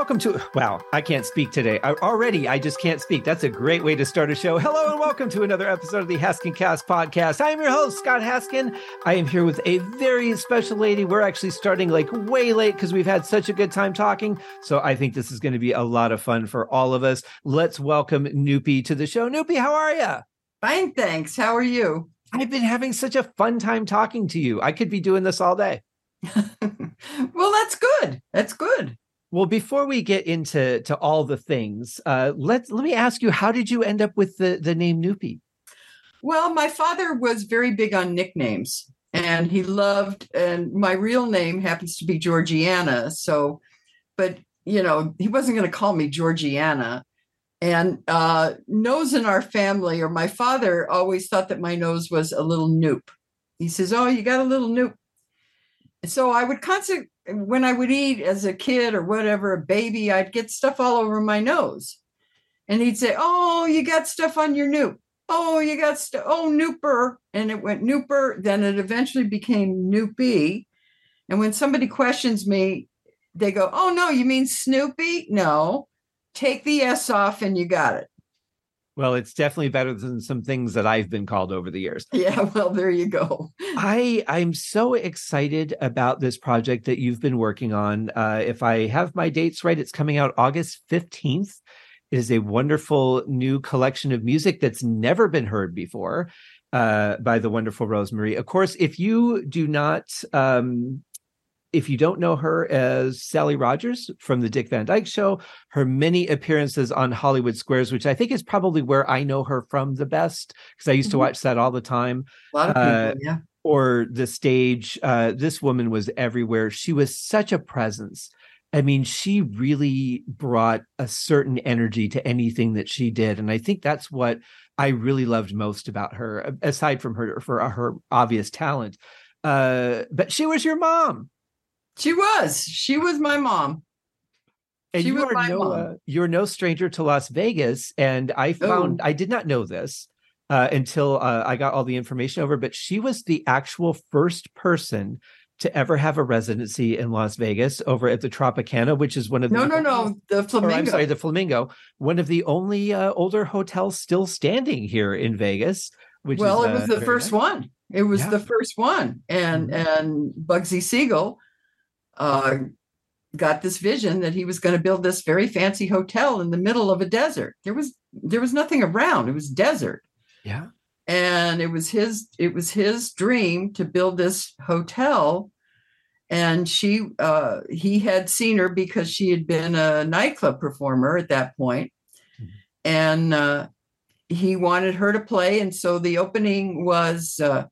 welcome to. Wow, I can't speak today. I, already, I just can't speak. That's a great way to start a show. Hello and welcome to another episode of the Haskin Cast podcast. I am your host, Scott Haskin. I am here with a very special lady. We're actually starting like way late because we've had such a good time talking. So I think this is going to be a lot of fun for all of us. Let's welcome Noopy to the show. Noopy, how are you? Fine, thanks. How are you? I've been having such a fun time talking to you. I could be doing this all day. well, that's good. That's good. Well, before we get into to all the things, uh, let's let me ask you: How did you end up with the the name Noopy? Well, my father was very big on nicknames, and he loved. And my real name happens to be Georgiana. So, but you know, he wasn't going to call me Georgiana. And uh, nose in our family, or my father always thought that my nose was a little noop. He says, "Oh, you got a little noop." So I would constantly when I would eat as a kid or whatever, a baby, I'd get stuff all over my nose. And he'd say, Oh, you got stuff on your noop. Oh, you got stuff. Oh, nooper. And it went nooper. Then it eventually became noopy. And when somebody questions me, they go, Oh, no, you mean Snoopy? No, take the S off and you got it. Well, it's definitely better than some things that I've been called over the years. Yeah, well, there you go. I I'm so excited about this project that you've been working on. Uh, if I have my dates right, it's coming out August 15th. It is a wonderful new collection of music that's never been heard before uh, by the wonderful Rose Marie. Of course, if you do not um, if you don't know her as Sally Rogers from the Dick Van Dyke Show, her many appearances on Hollywood Squares, which I think is probably where I know her from the best because I used mm-hmm. to watch that all the time. A lot of people, uh, yeah. Or the stage. Uh, this woman was everywhere. She was such a presence. I mean, she really brought a certain energy to anything that she did, and I think that's what I really loved most about her, aside from her for her obvious talent. Uh, but she was your mom she was. She was my mom. And she you are no uh, you're no stranger to Las Vegas, and I found I did not know this uh, until uh, I got all the information over. But she was the actual first person to ever have a residency in Las Vegas over at the Tropicana, which is one of the no, no, no, the Flamingo. I'm sorry, the Flamingo, one of the only uh, older hotels still standing here in Vegas. Which well, is, it was the first nice. one. It was yeah. the first one, and mm-hmm. and Bugsy Siegel uh, got this vision that he was going to build this very fancy hotel in the middle of a desert. There was there was nothing around. It was desert. Yeah. And it was his it was his dream to build this hotel and she uh, he had seen her because she had been a nightclub performer at that point. Mm-hmm. and uh, he wanted her to play and so the opening was uh,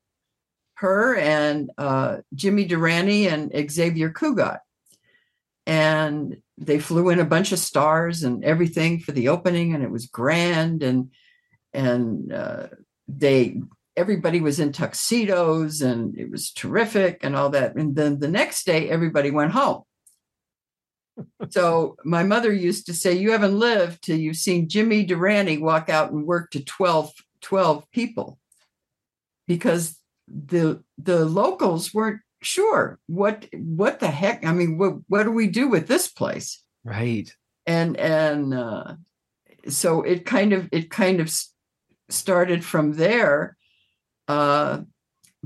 her and uh, Jimmy Durante and Xavier Cugat. And they flew in a bunch of stars and everything for the opening, and it was grand. And and uh, they everybody was in tuxedos, and it was terrific, and all that. And then the next day, everybody went home. so my mother used to say, "You haven't lived till you've seen Jimmy Durante walk out and work to 12, 12 people," because the the locals weren't sure what what the heck i mean what what do we do with this place? Right. And and uh, so it kind of it kind of started from there. Uh,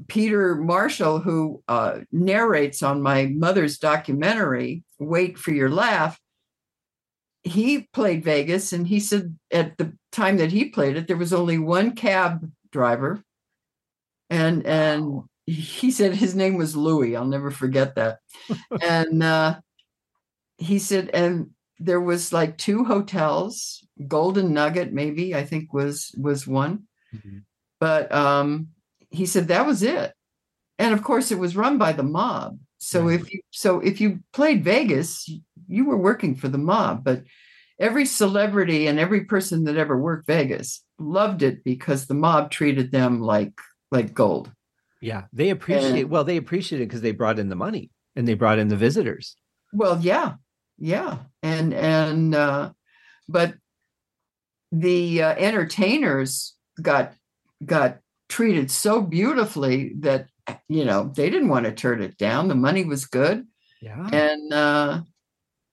peter marshall who uh, narrates on my mother's documentary wait for your laugh he played vegas and he said at the time that he played it there was only one cab driver and and he said his name was Louis. I'll never forget that. and uh, he said, and there was like two hotels, Golden Nugget maybe I think was was one, mm-hmm. but um, he said that was it. And of course, it was run by the mob. So if you so if you played Vegas, you were working for the mob. But every celebrity and every person that ever worked Vegas loved it because the mob treated them like like gold. Yeah, they appreciate. And, well, they appreciate it because they brought in the money and they brought in the visitors. Well, yeah, yeah, and and uh, but the uh, entertainers got got treated so beautifully that you know they didn't want to turn it down. The money was good. Yeah, and uh,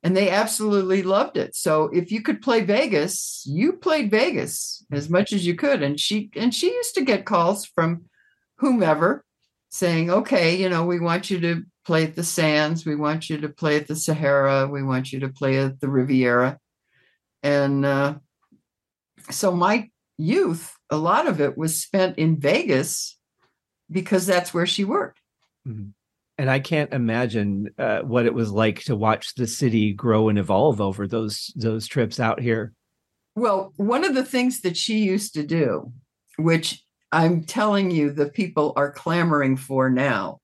and they absolutely loved it. So if you could play Vegas, you played Vegas as much as you could. And she and she used to get calls from whomever saying, "Okay, you know, we want you to play at the Sands, we want you to play at the Sahara, we want you to play at the Riviera," and uh, so my youth, a lot of it was spent in Vegas because that's where she worked. Mm-hmm and I can't imagine uh, what it was like to watch the city grow and evolve over those those trips out here. Well, one of the things that she used to do, which I'm telling you, the people are clamoring for now.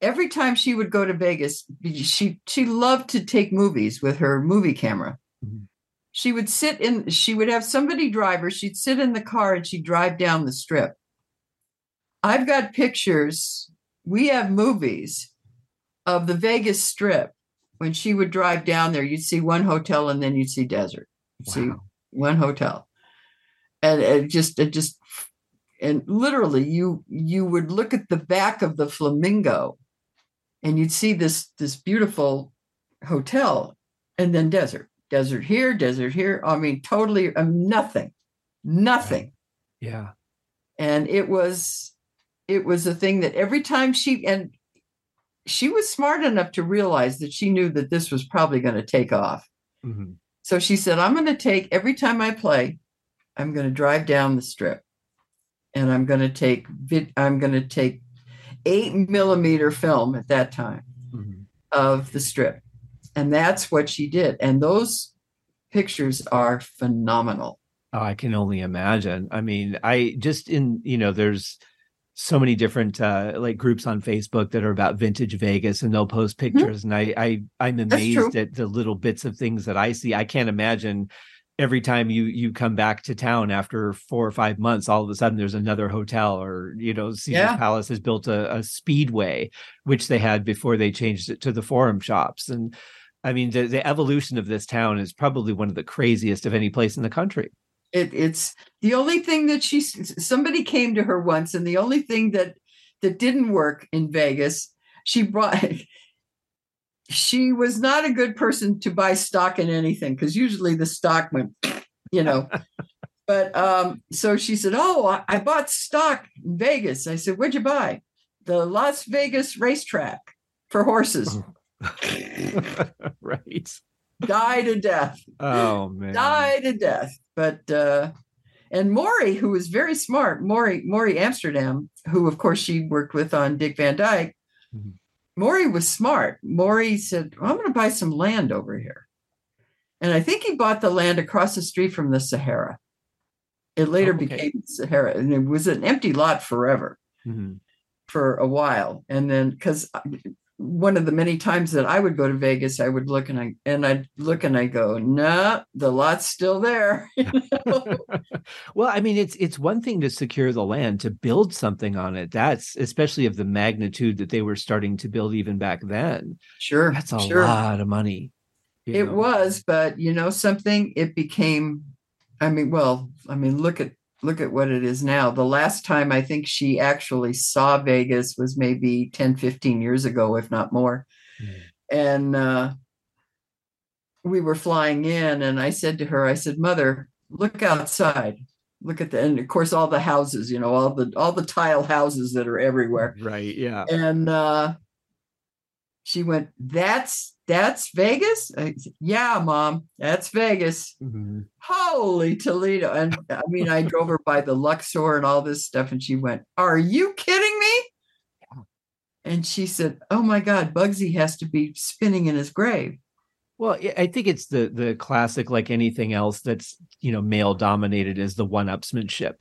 Every time she would go to Vegas, she she loved to take movies with her movie camera. Mm-hmm. She would sit in. She would have somebody drive her. She'd sit in the car and she'd drive down the strip. I've got pictures we have movies of the Vegas Strip. When she would drive down there, you'd see one hotel and then you'd see desert. You'd wow. see one hotel, and it just it just and literally you you would look at the back of the flamingo, and you'd see this this beautiful hotel, and then desert, desert here, desert here. I mean, totally um, nothing, nothing. Yeah, and it was it was a thing that every time she and she was smart enough to realize that she knew that this was probably going to take off. Mm-hmm. So she said, I'm going to take every time I play, I'm going to drive down the strip and I'm going to take I'm going to take eight millimeter film at that time mm-hmm. of the strip. And that's what she did. And those pictures are phenomenal. Oh, I can only imagine. I mean, I just in, you know, there's so many different uh, like groups on Facebook that are about vintage Vegas and they'll post mm-hmm. pictures mm-hmm. and I I I'm amazed at the little bits of things that I see. I can't imagine every time you you come back to town after four or five months, all of a sudden there's another hotel or you know Caesar's yeah. Palace has built a, a speedway, which they had before they changed it to the forum shops. And I mean the, the evolution of this town is probably one of the craziest of any place in the country. It, it's the only thing that she somebody came to her once, and the only thing that that didn't work in Vegas, she brought. She was not a good person to buy stock in anything because usually the stock went, you know. but um, so she said, "Oh, I, I bought stock in Vegas." I said, "What'd you buy?" The Las Vegas racetrack for horses. right. Die to death. Oh man. Die to death. But uh, and Morey, who was very smart, Morey Morey Amsterdam, who of course she worked with on Dick Van Dyke. Mm-hmm. Morey was smart. Morey said, well, "I'm going to buy some land over here," and I think he bought the land across the street from the Sahara. It later oh, okay. became Sahara, and it was an empty lot forever. Mm-hmm. For a while, and then because one of the many times that I would go to Vegas, I would look and I and I'd look and I go, nah, the lot's still there. well, I mean, it's it's one thing to secure the land, to build something on it. That's especially of the magnitude that they were starting to build even back then. Sure. That's a sure. lot of money. It know? was, but you know something, it became I mean, well, I mean, look at look at what it is now. The last time I think she actually saw Vegas was maybe 10, 15 years ago, if not more. Mm. And uh, we were flying in, and I said to her, I said, Mother, look outside. Look at the and of course all the houses, you know, all the all the tile houses that are everywhere. Right. Yeah. And uh she went, That's that's Vegas? Said, yeah, mom, that's Vegas. Mm-hmm. Holy Toledo. And I mean, I drove her by the Luxor and all this stuff, and she went, Are you kidding me? And she said, Oh my God, Bugsy has to be spinning in his grave. Well, I think it's the the classic, like anything else that's you know male dominated, is the one upsmanship.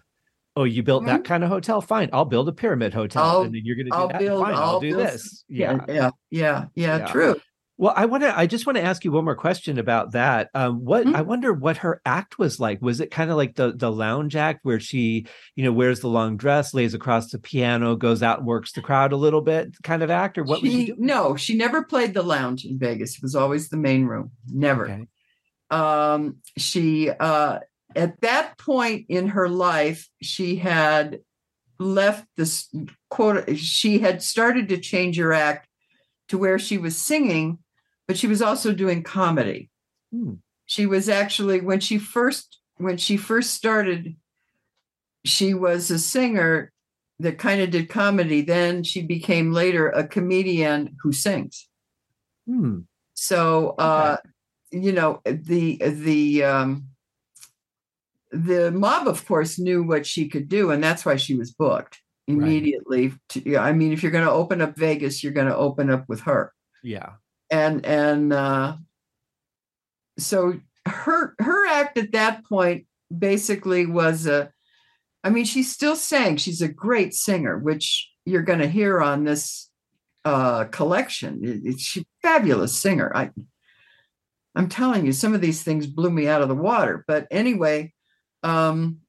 Oh, you built mm-hmm. that kind of hotel? Fine, I'll build a pyramid hotel, I'll, and then you're going to do I'll that. Build, Fine, I'll, I'll do build, this. Yeah. yeah, yeah, yeah, yeah, true. Well, I want to. I just want to ask you one more question about that. Um, what mm-hmm. I wonder what her act was like. Was it kind of like the the lounge act where she, you know, wears the long dress, lays across the piano, goes out and works the crowd a little bit, kind of act, or what? She, was she doing? No, she never played the lounge in Vegas. It was always the main room. Never. Okay. Um, she uh, at that point in her life, she had left this quote. She had started to change her act to where she was singing but she was also doing comedy. Hmm. She was actually when she first when she first started, she was a singer that kind of did comedy. Then she became later a comedian who sings. Hmm. So uh, you know the the um, the mob, of course, knew what she could do, and that's why she was booked immediately. To, I mean, if you're going to open up Vegas, you're going to open up with her. Yeah. And and uh, so her her act at that point basically was a. I mean, she still sang. She's a great singer, which you're going to hear on this uh, collection. It, she's a fabulous singer. I, I'm telling you, some of these things blew me out of the water. But anyway, um,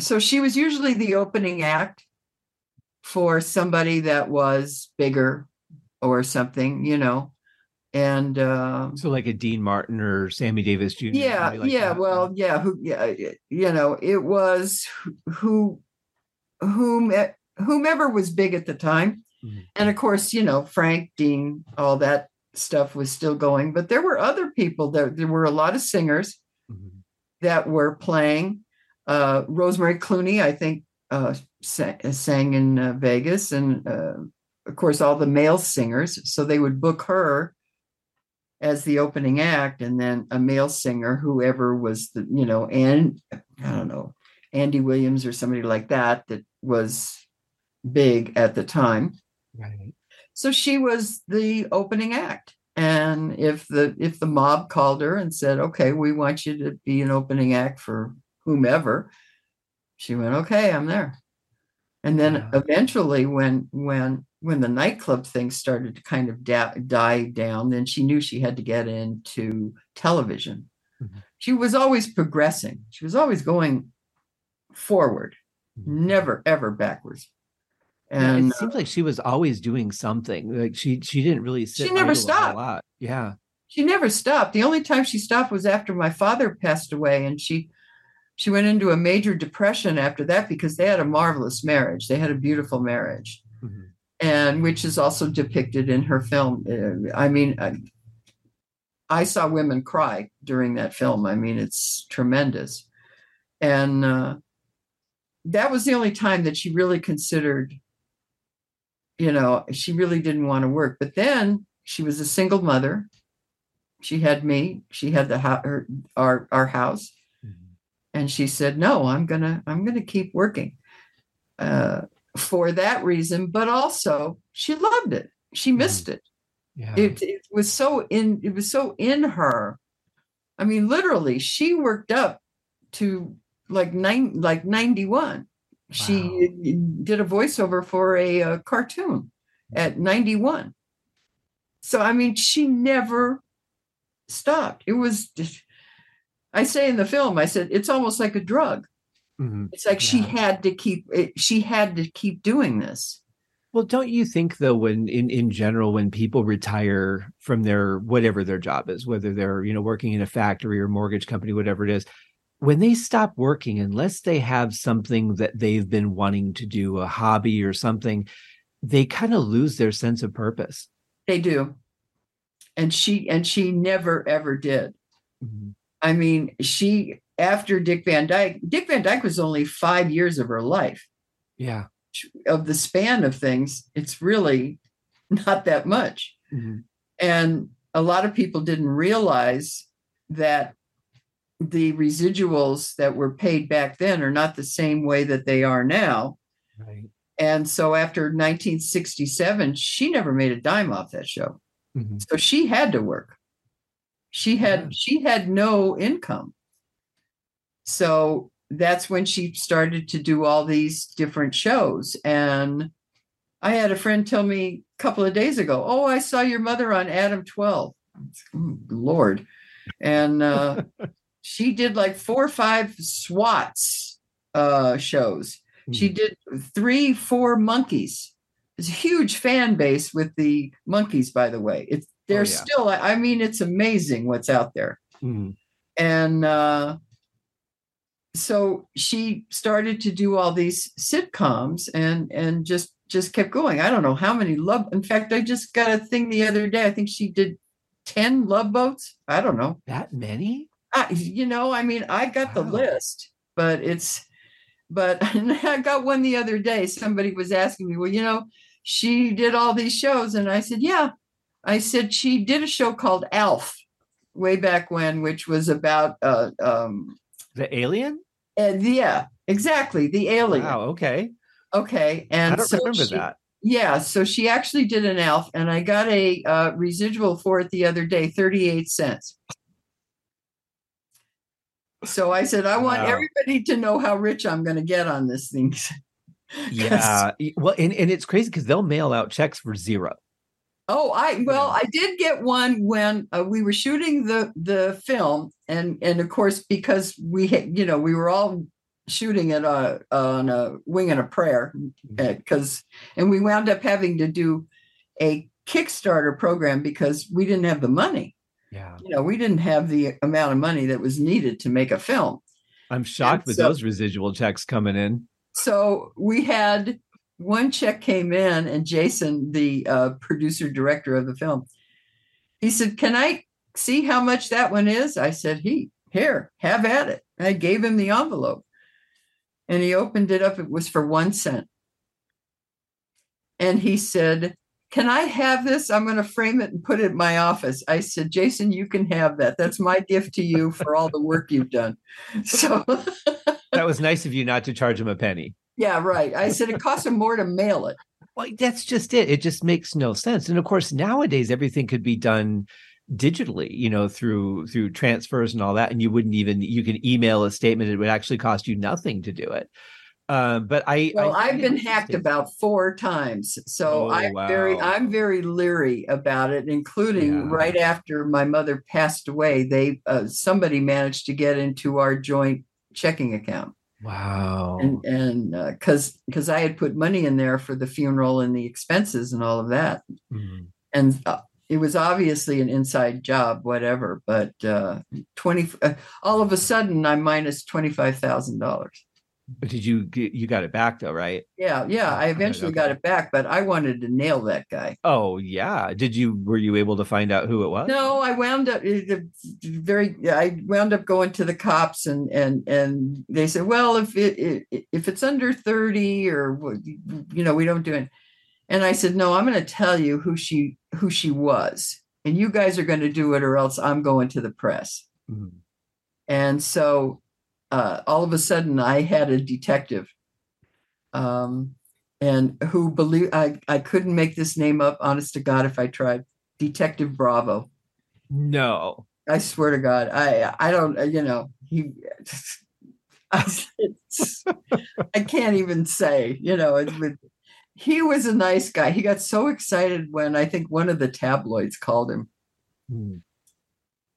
so she was usually the opening act for somebody that was bigger or something, you know. And uh, so, like a Dean Martin or Sammy Davis Jr. Yeah, like yeah. that. Well, yeah. Who? Yeah, you know, it was who, whom, whomever was big at the time, Mhm. and of course, you know, Frank, Dean, all that stuff was still going. But there were other people. There, there were a lot of singers Mhm. that were playing. Uh, Rosemary Clooney, I think, uh, sang, sang in uh, Vegas, and uh, of course, all the male singers. So they would book her as the opening act, and then a male singer, whoever was the, you know, and I don't know, Andy Williams or somebody like that, that was big at the time. Right. So she was the opening act. And if the if the mob called her and said, "Okay, we want you to be an opening act for whomever," she went, "Okay, I'm there." And then Yeah. eventually, when when when the nightclub thing started to kind of da- die down, then she knew she had to get into television. Mhm. She was always progressing. She was always going forward, Mhm. never ever backwards. Yeah, And it seems like she was always doing something. Like she she didn't really sit. She never stopped. lot. Yeah. she never stopped. The only time she stopped was after my father passed away, and she she went into a major depression after that because they had a marvelous marriage. They had a beautiful marriage, Mhm. And which is also depicted in her film. Uh, I mean, I, I saw women cry during that film. I mean, it's tremendous, and uh, that was the only time that she really considered. You know, she really didn't want to work, but then she was a single mother she had me she had the her, our our house Mhm. and she said no i'm gonna i'm gonna keep working uh, for that reason but also she loved it. She missed it. Yeah. it, it was so in it was so in her. I mean literally she worked up to like nine like 91 she did a voiceover for a, uh cartoon at 91 so i mean she never stopped. It was i say in the film i said it's almost like a drug Mhm. it's like she had to keep she had to keep doing this Well, don't you think though, when in in general, when people retire from their whatever their job is, whether they're you know working in a factory or mortgage company, whatever it is, when they stop working, unless they have something that they've been wanting to do, a hobby or something, they kind of lose their sense of purpose. they do and she and she never ever did Mhm. I mean, she after Dick Van Dyke, Dick Van Dyke was only five years of her life. Yeah. Of the span of things, it's really not that much. Mhm. And a lot of people didn't realize that the residuals that were paid back then are not the same way that they are now. Right. And so after 1967, she never made a dime off that show. Mhm. So she had to work. She had Yeah. she had no income. So that's when she started to do all these different shows. And I had a friend tell me a couple of days ago, "Oh, I saw your mother on Adam 12." Oh, Lord. And uh, she did like four or five SWATs uh, shows. She Mhm. did three, four Monkees. It's a huge fan base with the Monkees, by the way. It's they're yeah. still, I mean, it's amazing what's out there. Mhm. And uh, so she started to do all these sitcoms and and just just kept going. I don't know how many love. In fact, I just got a thing the other day. I think she did 10 love boats. I don't know. That many? I, you know, I mean, I got the list, but it's, but I got one the other day. Somebody was asking me, well, you know, she did all these shows. And I said, yeah. I said, she did a show called Alf way back when, which was about, uh, um, The alien? And yeah, exactly. The alien. Wow. Okay. Okay. And I don't so remember she- that. Yeah, so she actually did an Alf, and I got a uh, residual for it the other day, 38 cents. So I said, I want Wow. everybody to know how rich I'm going to get on this thing. Yeah. Well, and, and it's crazy because they'll mail out checks for zero. Oh, I well, I did get one when uh, we were shooting the the film, and and of course because we had, you know, we were all shooting it uh, on a wing and a prayer because, and we wound up having to do a Kickstarter program because we didn't have the money. Yeah. You know, we didn't have the amount of money that was needed to make a film. I'm shocked with so- those residual checks coming in. So we had one check came in, and Jason, the uh, producer director of the film, he said, "Can I see how much that one is?" I said, "He here, have at it." I gave him the envelope, and he opened it up. It was for one cent, and he said. Can I have this? I'm going to frame it and put it in my office. I said, Jason, you can have that. That's my gift to you for all the work you've done. So That was nice of you not to charge him a penny. Yeah, right. I said it costs him more to mail it. Well, that's just it. It just makes no sense. And of course, nowadays everything could be done digitally, you know, through through transfers and all that. And you wouldn't even you can email a statement. It would actually cost you nothing to do it. Um, but I Well, I I've been hacked about four times, so Oh, I'm very. I'm very leery about it. Including Yeah. right after my mother passed away, they uh, somebody managed to get into our joint checking account, Wow. and and because because I had put money in there for the funeral and the expenses and all of that, Mhm. and uh, it was obviously an inside job, whatever. But uh, twenty uh, all of a sudden, I'm minus twenty five thousand dollars. But did you get you got it back though, right? Yeah, yeah. I Okay, eventually got it back, but I wanted to nail that guy. Oh yeah. Did you were you able to find out who it was? No, I wound up very. I wound up going to the cops, and and and they said, well, if it, if it's under thirty or you know, we don't do it. And I said, no, I'm going to tell you who she who she was, and you guys are going to do it, or else I'm going to the press. Mhm. And so uh, all of a sudden I had a detective um, and who believe I, I couldn't make this name up, honest to God, if I tried. Detective Bravo. No. I swear to God, I I don't uh, you know he I, I can't even say you know it, would- he was a nice guy. He got so excited when I think one of the tabloids called him Mhm.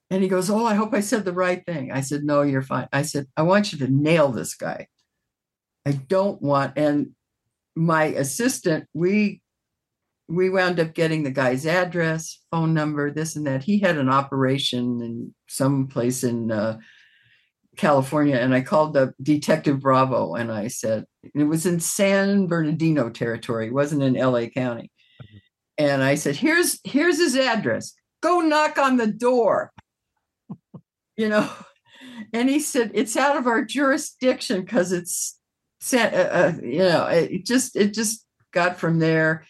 And he goes, Oh, I hope I said the right thing. I said, No, you're fine. I said, I want you to nail this guy. I don't want, and my assistant, we we wound up getting the guy's address, phone number, this and that. He had an operation in some place in uh, California, and I called up Detective Bravo, and I said it was in San Bernardino territory, it wasn't in LA County. And I said, "Here's here's his address. Go knock on the door." You know, and he said, "It's out of our jurisdiction because it's, uh, uh, you know, it just it just got from there."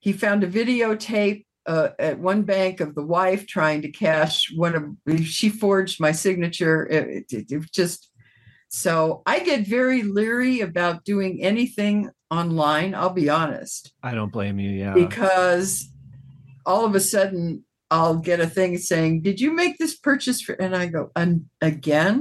He found a videotape uh, at one bank of the wife trying to cash one of. She forged my signature. It, it, it just so I get very leery about doing anything online. I'll be honest I don't blame you. Yeah. because all of a sudden I'll get a thing saying, "Did you make this purchase?" For, and I go, "And again,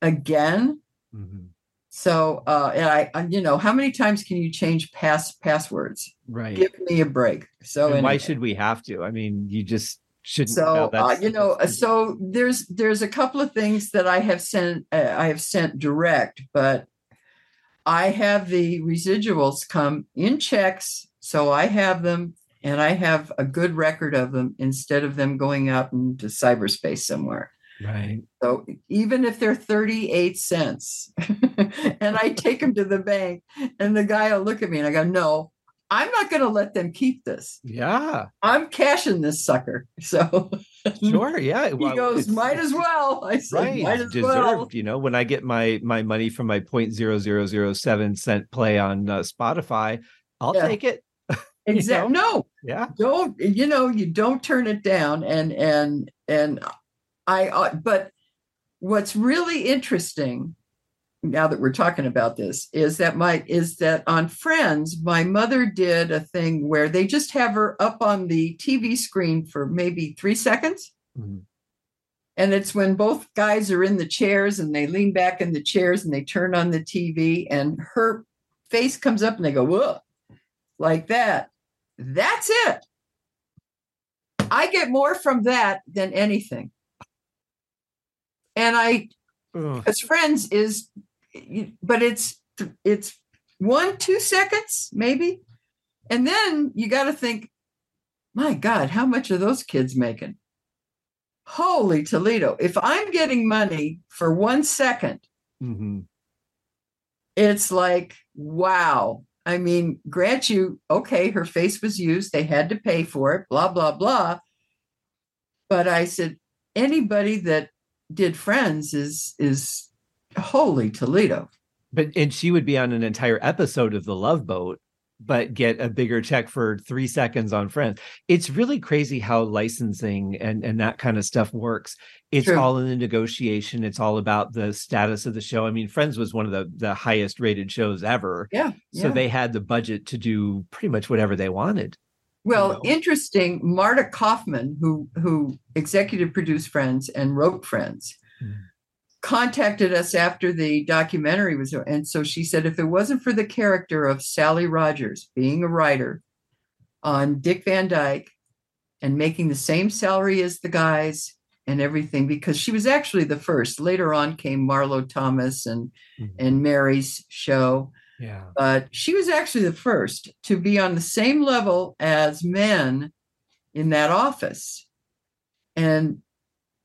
again." Mhm. So, uh, and I, I, you know, how many times can you change pass passwords? Right. Give me a break. So, and why should we have to? I mean, you just shouldn't. so no, uh, you know so there's there's a couple of things that i have sent uh, i have sent direct but i have the residuals come in checks so i have them and i have a good record of them instead of them going out into cyberspace somewhere right. so even if they're 38 cents and i take them to the bank and the guy will look at me and i go no I'm not going to let them keep this. Yeah. I'm cashing this sucker. So Sure. Yeah. he goes, might as well. I said, right might as deserved well. you know when i get my my money from my 0.0007 cent play on uh, spotify i'll Yeah. take it Exactly. No, yeah don't you know you don't turn it down and and and i uh, but what's really interesting now that we're talking about this is that my is that on friends my mother did a thing where they just have her up on the tv screen for maybe three seconds Mhm. and it's when both guys are in the chairs and they lean back in the chairs and they turn on the tv and her face comes up and they go whoa like that that's it. I get more from that than anything. And i Ugh. as friends is but it's it's one two seconds maybe. And then you got to think my god how much are those kids making? Holy toledo if i'm getting money for one second Mhm. it's like wow i mean grant you okay her face was used they had to pay for it blah blah blah. But i said anybody that did friends is is holy toledo. But and she would be on an entire episode of the love boat but get a bigger check for three seconds on friends it's really crazy how licensing and and that kind of stuff works it's True. all in the negotiation it's all about the status of the show i mean friends was one of the the highest rated shows ever yeah so yeah. they had the budget to do pretty much whatever they wanted well know. interesting marta kauffman who who executive produced friends and wrote friends Mhm. Contacted us after the documentary was and so she said if it wasn't for the character of sally rogers being a writer on dick van dyke and making the same salary as the guys and everything because she was actually the first later on came marlo thomas and Mhm. and mary's show yeah but she was actually the first to be on the same level as men in that office. And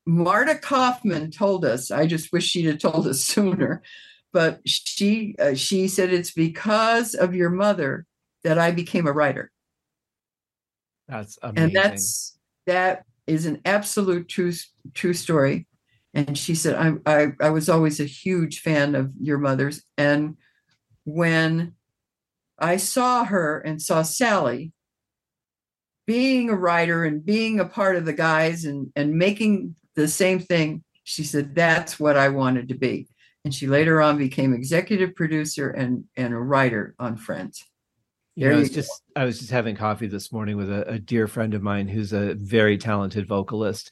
Marta Kauffman told us, I just wish she'd have told us sooner, but she uh, she said it's because of your mother that I became a writer. that's amazing And that's that is an absolute true true story. And she said, I, I I was always a huge fan of your mother's. And when I saw her and saw Sally being a writer and being a part of the guys and, and making the same thing, she said, that's what I wanted to be. And she later on became executive producer and, and a writer on Friends. You know, I was just I was just having coffee this morning with a, a dear friend of mine who's a very talented vocalist,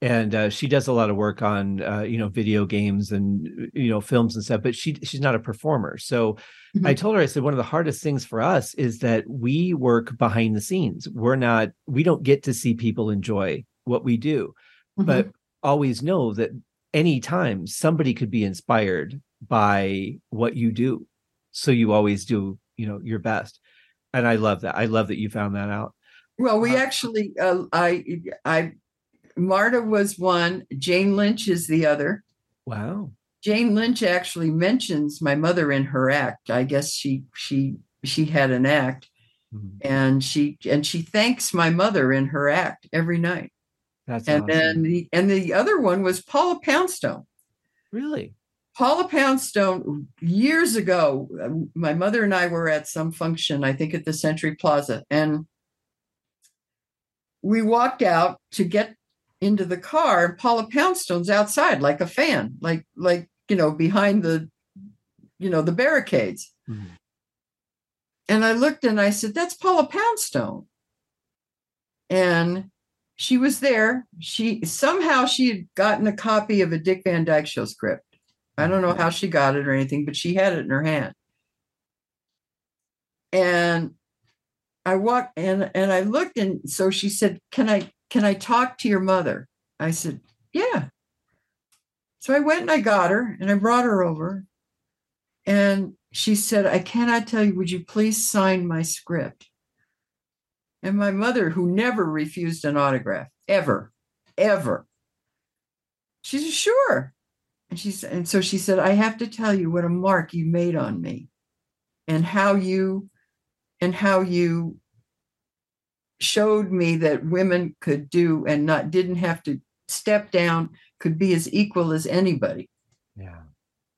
and uh, she does a lot of work on uh, you know video games and you know films and stuff. But she she's not a performer, so I Mhm. told her I said one of the hardest things for us is that we work behind the scenes. We're not we don't get to see people enjoy what we do, but always know that anytime somebody could be inspired by what you do, so you always do you know your best and I love that. I love that you found that out. Well, we Uh, actually, uh, I, I, Marta was one. Jane Lynch is the other. Wow. Jane Lynch actually mentions my mother in her act. I guess she she she had an act, Mhm. and she and she thanks my mother in her act every night. That's And awesome. then the and the other one was Paula Poundstone. really. Paula Poundstone years ago, um, my mother and I were at some function, I think at the Century Plaza, and we walked out to get into the car, and Paula Poundstone's outside like a fan, like like you know behind the you know the barricades. Mhm. And I looked and I said, "That's Paula Poundstone," and she was there. She somehow she had gotten a copy of a Dick Van Dyke Show script. I don't know how she got it or anything, but she had it in her hand. And I walked and and I looked and so she said, "Can I can I talk to your mother?" I said, "Yeah." So I went and I got her and I brought her over. And she said, "I cannot tell you, would you please sign my script?" And my mother, who never refused an autograph, ever, ever. She said, "Sure." And she said, and so she said, I have to tell you what a mark you made on me and how you and how you showed me that women could do and not didn't have to step down, could be as equal as anybody. Yeah.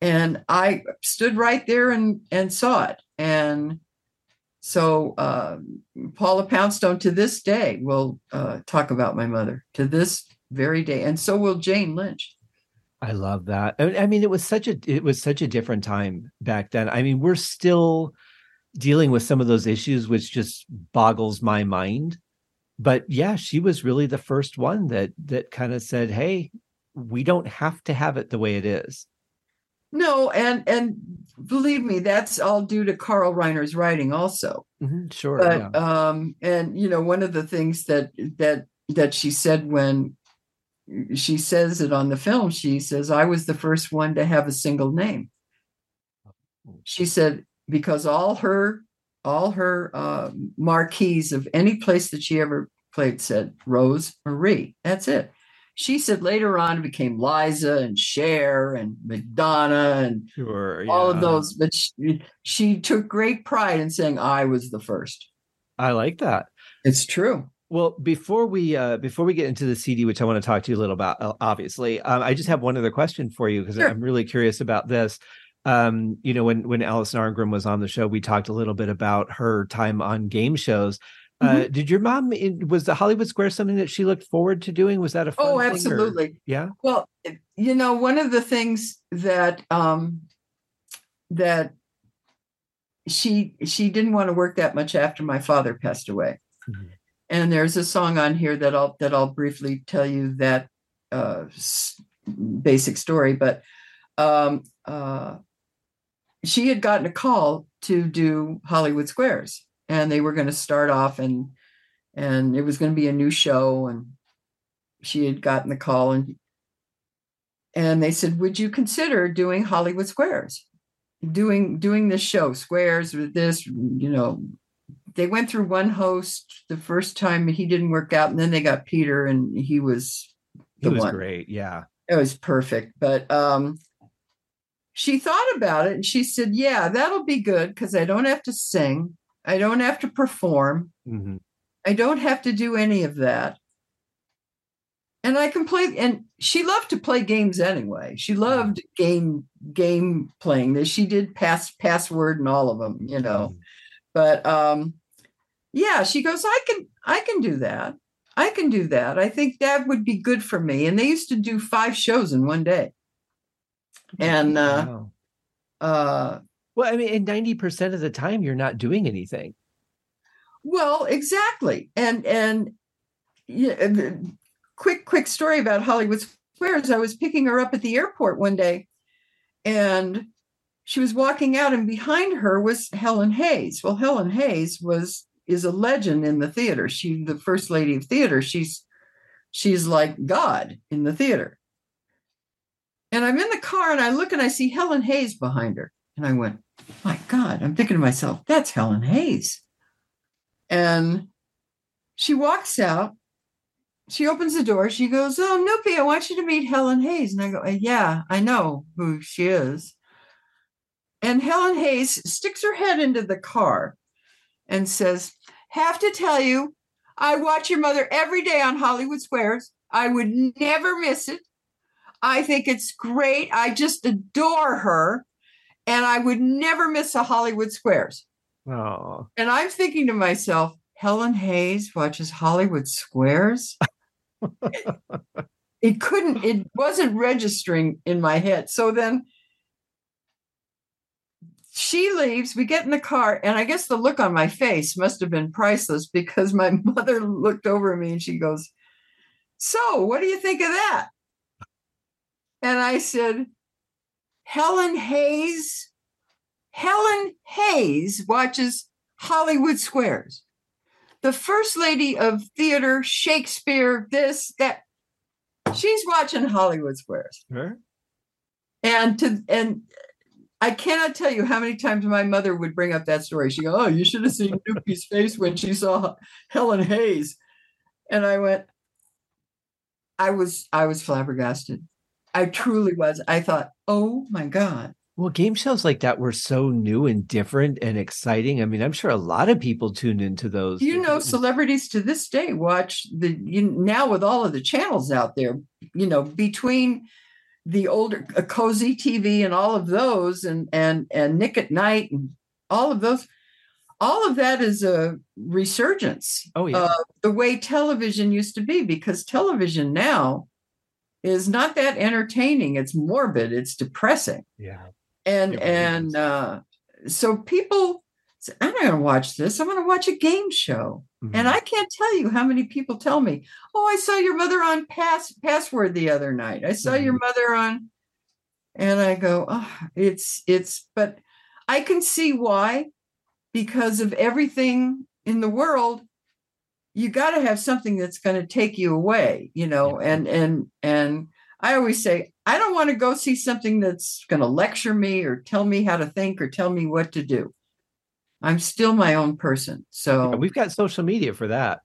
And I stood right there and and saw it. And so uh, Paula Poundstone to this day will uh, talk about my mother to this very day, and so will Jane Lynch. I love that. I mean, it was such a it was such a different time back then. I mean, we're still dealing with some of those issues, which just boggles my mind. But yeah, she was really the first one that that kind of said, "Hey, we don't have to have it the way it is." No, and and believe me, that's all due to Carl Reiner's writing, also. Mm-hmm, sure. But yeah. um, and you know, one of the things that that that she said when she says it on the film, she says, "I was the first one to have a single name." She said because all her all her uh, marquees of any place that she ever played said Rose Marie. That's it she said later on it became Liza and Cher and Madonna and sure, yeah. all of those. But she, she took great pride in saying I was the first. I like that. It's true. Well, before we uh, before we get into the CD, which I want to talk to you a little about, uh, obviously, um, I just have one other question for you because sure. I'm really curious about this. Um, you know, when when Allison Arngrim was on the show, we talked a little bit about her time on game shows. Uh, mm-hmm. did your mom was the Hollywood Square something that she looked forward to doing? Was that a oh, absolutely, yeah. Well, you know, one of the things that um, that she she didn't want to work that much after my father passed away, mm-hmm. and there's a song on here that I'll that I'll briefly tell you that uh, basic story, but um, uh, she had gotten a call to do Hollywood Squares and they were going to start off and and it was going to be a new show and she had gotten the call and and they said would you consider doing hollywood squares? Doing doing this show squares with this you know. They went through one host the first time he didn't work out and then they got peter and he was the he was one. great yeah. It was perfect but um she thought about it and she said yeah that'll be good because i don't have to sing I don't have to perform. Mm-hmm. I don't have to do any of that. And I can play and she loved to play games anyway. She mm-hmm. loved game game playing. She did pass password and all of them, you know. Mm-hmm. But um yeah, she goes, I can I can do that. I can do that. I think that would be good for me. And they used to do five shows in one day. And uh wow. uh well, I mean, and 90% of the time you're not doing anything. Well, exactly. And and yeah, quick quick story about Hollywood Squares. I was picking her up at the airport one day and she was walking out and behind her was Helen Hayes. Well, Helen Hayes was is a legend in the theater. She the first lady of theater. She's she's like God in the theater. And I'm in the car and I look and I see Helen Hayes behind her. And I went, my God, I'm thinking to myself, that's Helen Hayes. And she walks out. She opens the door. She goes, Oh, Noopy, I want you to meet Helen Hayes. And I go, uh, Yeah, I know who she is. And Helen Hayes sticks her head into the car and says, Have to tell you, I watch your mother every day on Hollywood Squares. I would never miss it. I think it's great. I just adore her and I would never miss a Hollywood Squares. Oh. And I'm thinking to myself, Helen Hayes watches Hollywood Squares. it couldn't, it wasn't registering in my head. So then she leaves, we get in the car, and I guess the look on my face must have been priceless because my mother looked over at me and she goes, So, what do you think of that? And I said, Helen Hayes. Helen Hayes watches Hollywood Squares. The first lady of theater, Shakespeare, this, that. She's watching Hollywood Squares. Sure. And to and I cannot tell you how many times my mother would bring up that story. She go, "Oh, you should have seen Noopy's face when she saw Helen Hayes," and I went, "I was I was flabbergasted. I truly was. I thought, oh my God. Well, game shows like that were so new and different and exciting. I mean, I'm sure a lot of people tuned into those. You know, celebrities to this day watch the you now with all of the channels out there. You know, between the older uh, cozy TV and all of those, and and and Nick at Night and all of those, all of that is a resurgence. Oh yeah, the way television used to be, because television now is not that entertaining. It's morbid. It's depressing. Yeah and and uh, so people say, i'm not going to watch this i'm going to watch a game show mm-hmm. and i can't tell you how many people tell me oh i saw your mother on pass password the other night i saw mm-hmm. your mother on and i go oh it's it's but i can see why because of everything in the world you got to have something that's going to take you away you know yeah. and and and i always say I don't want to go see something that's going to lecture me or tell me how to think or tell me what to do. I'm still my own person. So yeah, we've got social media for that.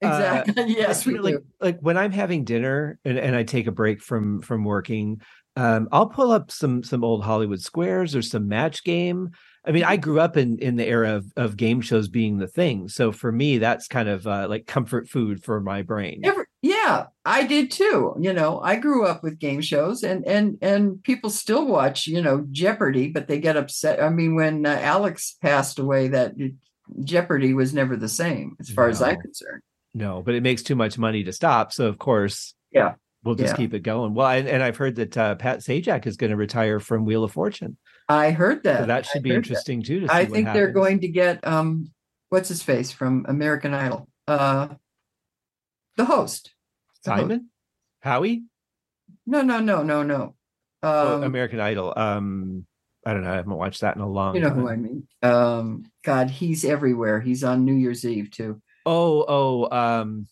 Exactly. Uh, yes, like. Like when I'm having dinner and, and I take a break from from working, um, I'll pull up some some old Hollywood squares or some match game I mean, I grew up in in the era of, of game shows being the thing. So for me, that's kind of uh, like comfort food for my brain. Every, yeah, I did too. You know, I grew up with game shows, and and and people still watch. You know, Jeopardy, but they get upset. I mean, when uh, Alex passed away, that Jeopardy was never the same, as far no. as I'm concerned. No, but it makes too much money to stop. So of course, yeah, we'll just yeah. keep it going. Well, and, and I've heard that uh, Pat Sajak is going to retire from Wheel of Fortune. I heard that. So that should I be interesting that. too. To I think they're going to get um, what's his face from American Idol, uh, the host, the Simon, host. Howie. No, no, no, no, no. Oh, um, oh, American Idol. Um, I don't know. I haven't watched that in a long. Time You know time. who I mean? Um, God, he's everywhere. He's on New Year's Eve too. Oh, oh, um,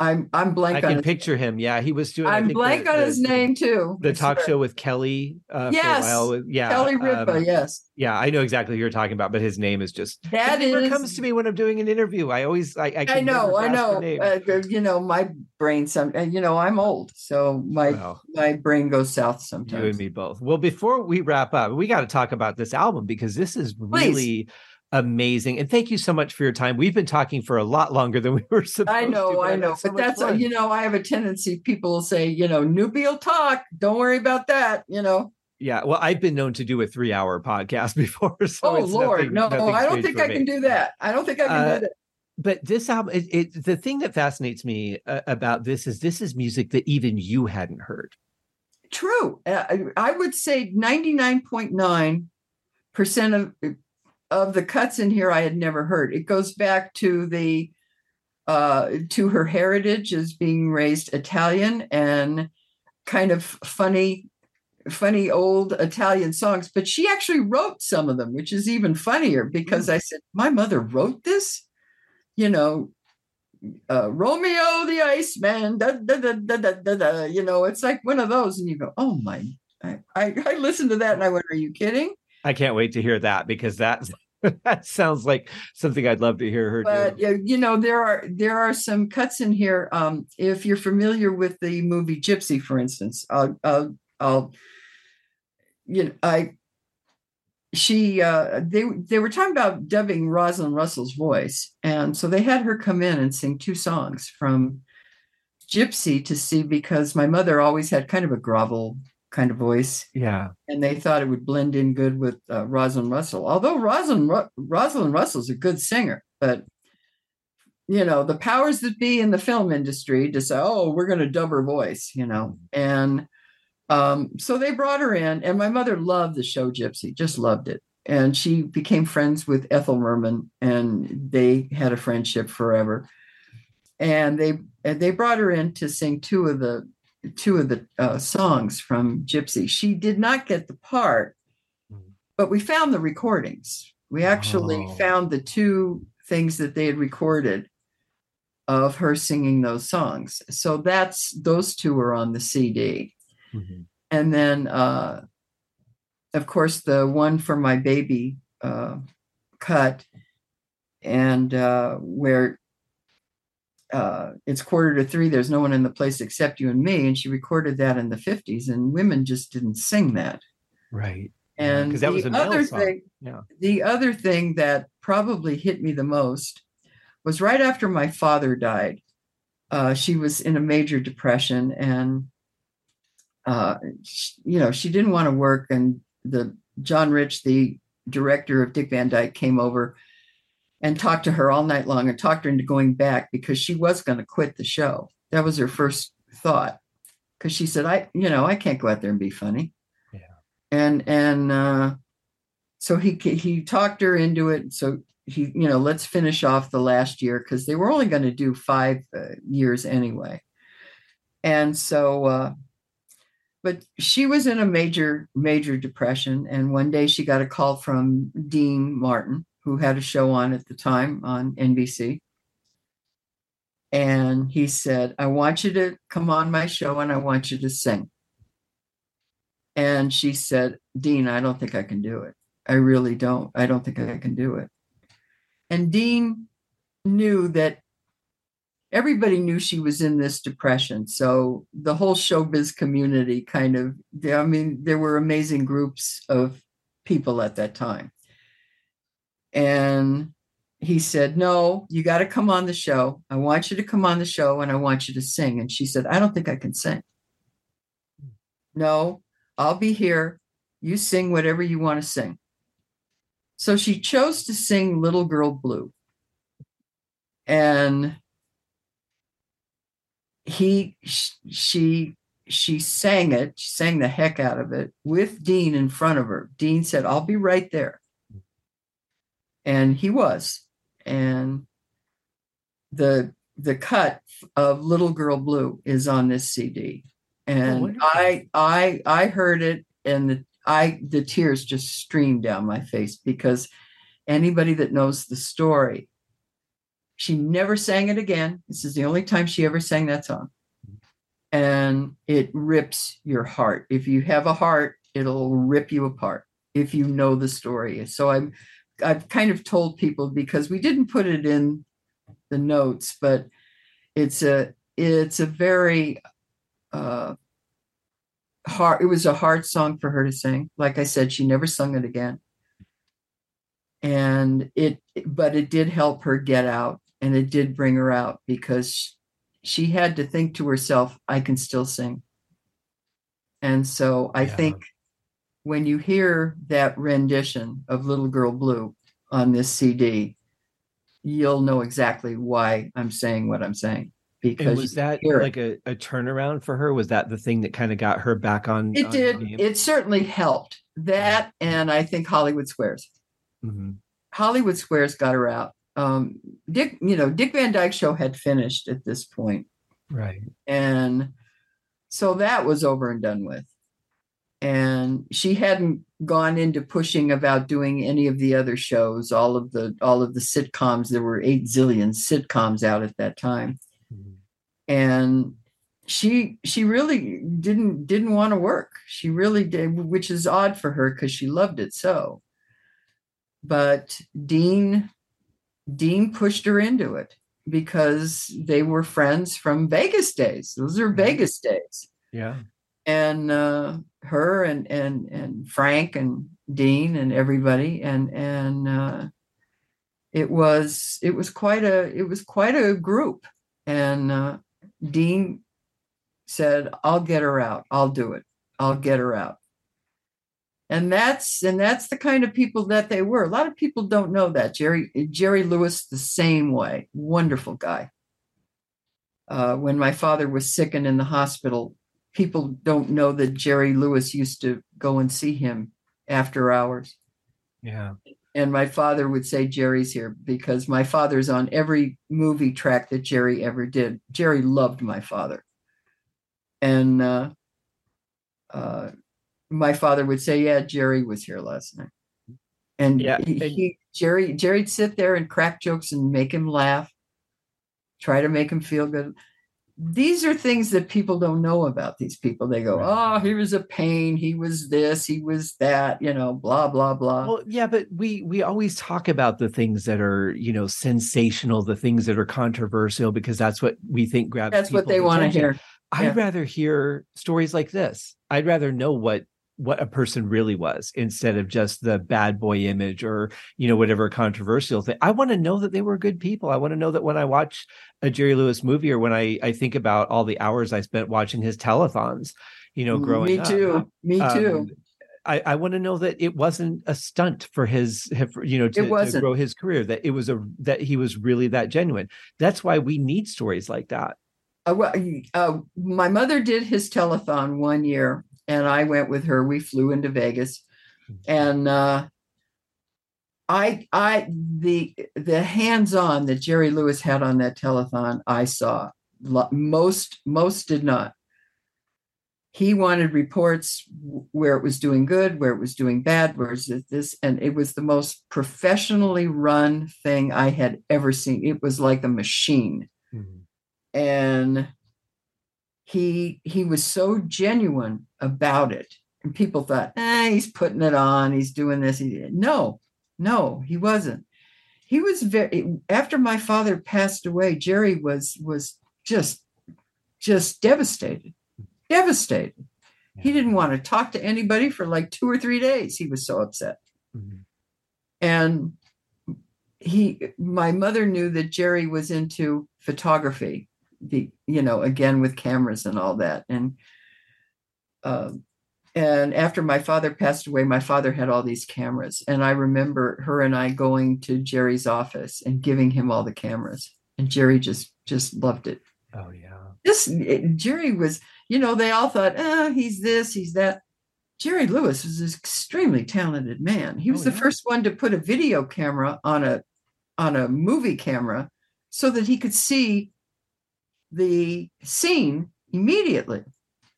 I'm I'm blank. I can picture name. him. Yeah, he was doing. I'm blank the, on the, his name too. The talk sure. show with Kelly. Uh, yes. yeah. Kelly Ripa. Um, yes. Yeah, I know exactly who you're talking about, but his name is just that is, comes to me when I'm doing an interview. I always I I, I know I know uh, you know my brain some uh, you know I'm old, so my my brain goes south sometimes. You and me both. Well, before we wrap up, we got to talk about this album because this is Please. really amazing. And thank you so much for your time. We've been talking for a lot longer than we were supposed to. I know, to. I know. So but that's, a, you know, I have a tendency, people will say, you know, Noopy will talk. Don't worry about that, you know. Yeah, well, I've been known to do a three-hour podcast before. So oh Lord, nothing, no, I don't think I me. can do that. I don't think I can uh, do that. But this album, it, it, the thing that fascinates me uh, about this is this is music that even you hadn't heard. True, uh, I would say ninety-nine point nine percent of of the cuts in here I had never heard. It goes back to the uh, to her heritage as being raised Italian and kind of funny, funny old Italian songs. But she actually wrote some of them, which is even funnier because mm. I said, My mother wrote this, you know. Uh, Romeo the Iceman, da, da, da, da, da, da, da, you know, it's like one of those, and you go, "Oh my!" I, I, I listened to that and I went, "Are you kidding?" I can't wait to hear that because that that sounds like something I'd love to hear her but, do. You know, there are there are some cuts in here. Um, if you're familiar with the movie Gypsy, for instance, I'll, I'll, I'll you know, I she uh they they were talking about dubbing Rosalind Russell's voice, and so they had her come in and sing two songs from Gypsy to see because my mother always had kind of a grovel kind of voice. Yeah. And they thought it would blend in good with uh, Rosalind Russell. Although Rosalind, Ru- Rosalind Russell's a good singer, but you know, the powers that be in the film industry to say, oh, we're going to dub her voice, you know. And um, so they brought her in, and my mother loved the show Gypsy, just loved it. And she became friends with Ethel Merman, and they had a friendship forever. And they and they brought her in to sing two of the two of the uh, songs from Gypsy. She did not get the part, mm-hmm. but we found the recordings. We actually oh. found the two things that they had recorded of her singing those songs. So that's those two are on the CD. Mm-hmm. And then, uh, of course, the one for my baby uh, cut, and uh, where uh, it's quarter to three. There's no one in the place except you and me. And she recorded that in the 50s, and women just didn't sing that. Right. And because that was the other song. thing, Yeah. the other thing that probably hit me the most was right after my father died. Uh, she was in a major depression, and uh, sh- you know she didn't want to work. And the John Rich, the director of Dick Van Dyke, came over and talked to her all night long and talked her into going back because she was going to quit the show. That was her first thought because she said, "I, you know, I can't go out there and be funny." Yeah. And and uh, so he he talked her into it. So he, you know, let's finish off the last year because they were only going to do five uh, years anyway. And so, uh, but she was in a major major depression. And one day she got a call from Dean Martin, who had a show on at the time on NBC. And he said, I want you to come on my show and I want you to sing. And she said, Dean, I don't think I can do it. I really don't. I don't think I can do it. And Dean knew that everybody knew she was in this depression. So the whole showbiz community kind of, I mean, there were amazing groups of people at that time. And he said, No, you got to come on the show. I want you to come on the show and I want you to sing. And she said, I don't think I can sing. No, I'll be here. You sing whatever you want to sing. So she chose to sing Little Girl Blue. And he, she, she sang it, she sang the heck out of it with Dean in front of her. Dean said, I'll be right there. And he was. And the the cut of Little Girl Blue is on this CD. And. I I I heard it and the I the tears just streamed down my face because anybody that knows the story, she never sang it again. This is the only time she ever sang that song. And it rips your heart. If you have a heart, it'll rip you apart if you know the story. So I'm I've kind of told people because we didn't put it in the notes, but it's a it's a very uh hard it was a hard song for her to sing. Like i said she never sung it again. And it but it did help her get out and it did bring her out because she had to think to herself i can still sing. And so i Yeah. think when you hear that rendition of little girl blue on this cd you'll know exactly why i'm saying what i'm saying And because was that like a, a turnaround for her? Was that the thing that kind of got her back on? It on did. game? It certainly helped. That and I think Hollywood Squares. Mhm. Hollywood Squares got her out. Um, Dick, you know, Dick Van Dyke show had finished at this point, Right. and so that was over and done with. And she hadn't gone into pushing about doing any of the other shows, all of the all of the sitcoms. There were eight zillion sitcoms out at that time. Mhm. and she she really didn't didn't want to work she really did which is odd for her because she loved it so but dean dean pushed her into it because they were friends from vegas days those are vegas days Yeah. and uh, her and and and Frank and Dean and everybody. And and uh, it was it was quite a it was quite a group. And uh, Dean said I'll get her out. I'll do it. I'll get her out. And that's and that's the kind of people that they were. A lot of people don't know that. Jerry Jerry Lewis the same way. Wonderful guy. Uh, when my father was sick and in the hospital people don't know that Jerry Lewis used to go and see him after hours. Yeah. And my father would say, Jerry's here because my father's on every movie track that Jerry ever did. Jerry loved my father. And uh, uh, my father would say, Yeah, Jerry was here last night. And Yeah, he, and- he Jerry Jerry'd sit there and crack jokes and make him laugh, try to make him feel good these are things that people don't know about these people. They go, Right. oh, he was a pain. He was this, he was that, you know, blah, blah, blah. Well, yeah, but we we always talk about the things that are, you know, sensational, the things that are controversial, because that's what we think grabs. That's what they want to hear. I'd yeah. rather hear stories like this. I'd rather know what what a person really was instead of just the bad boy image or you know whatever controversial thing i want to know that they were good people i want to know that when i watch a jerry lewis movie or when i i think about all the hours i spent watching his telethons you know growing up me up too me too um, I, I want to know that it wasn't a stunt for his, you know, to, to grow his career. That it was a that he was really that genuine. That's why we need stories like that. Uh, well, uh, my mother did his telethon one year, and I went with her. We flew into Vegas, and uh, I, I, the the hands on that Jerry Lewis had on that telethon, I saw. Most most did not. He wanted reports where it was doing good, where it was doing bad, where is this, and it was the most professionally run thing I had ever seen. It was like a machine and he he was so genuine about it. And people thought eh, he's putting it on he's doing this he, no no he wasn't. He was very after my father passed away jerry was was just just devastated devastated. He didn't want to talk to anybody for like two or three days. He was so upset. Mhm. and he my mother knew that jerry was into photography the you know again with cameras and all that. And um and after my father passed away my father had all these cameras. And i remember her and i going to jerry's office and giving him all the cameras. And jerry just just loved it. Oh yeah. this it- jerry was you know they all thought oh he's this he's that. Jerry lewis was an extremely talented man. He was Oh, the first one to put a video camera on a on a movie camera so that he could see the scene immediately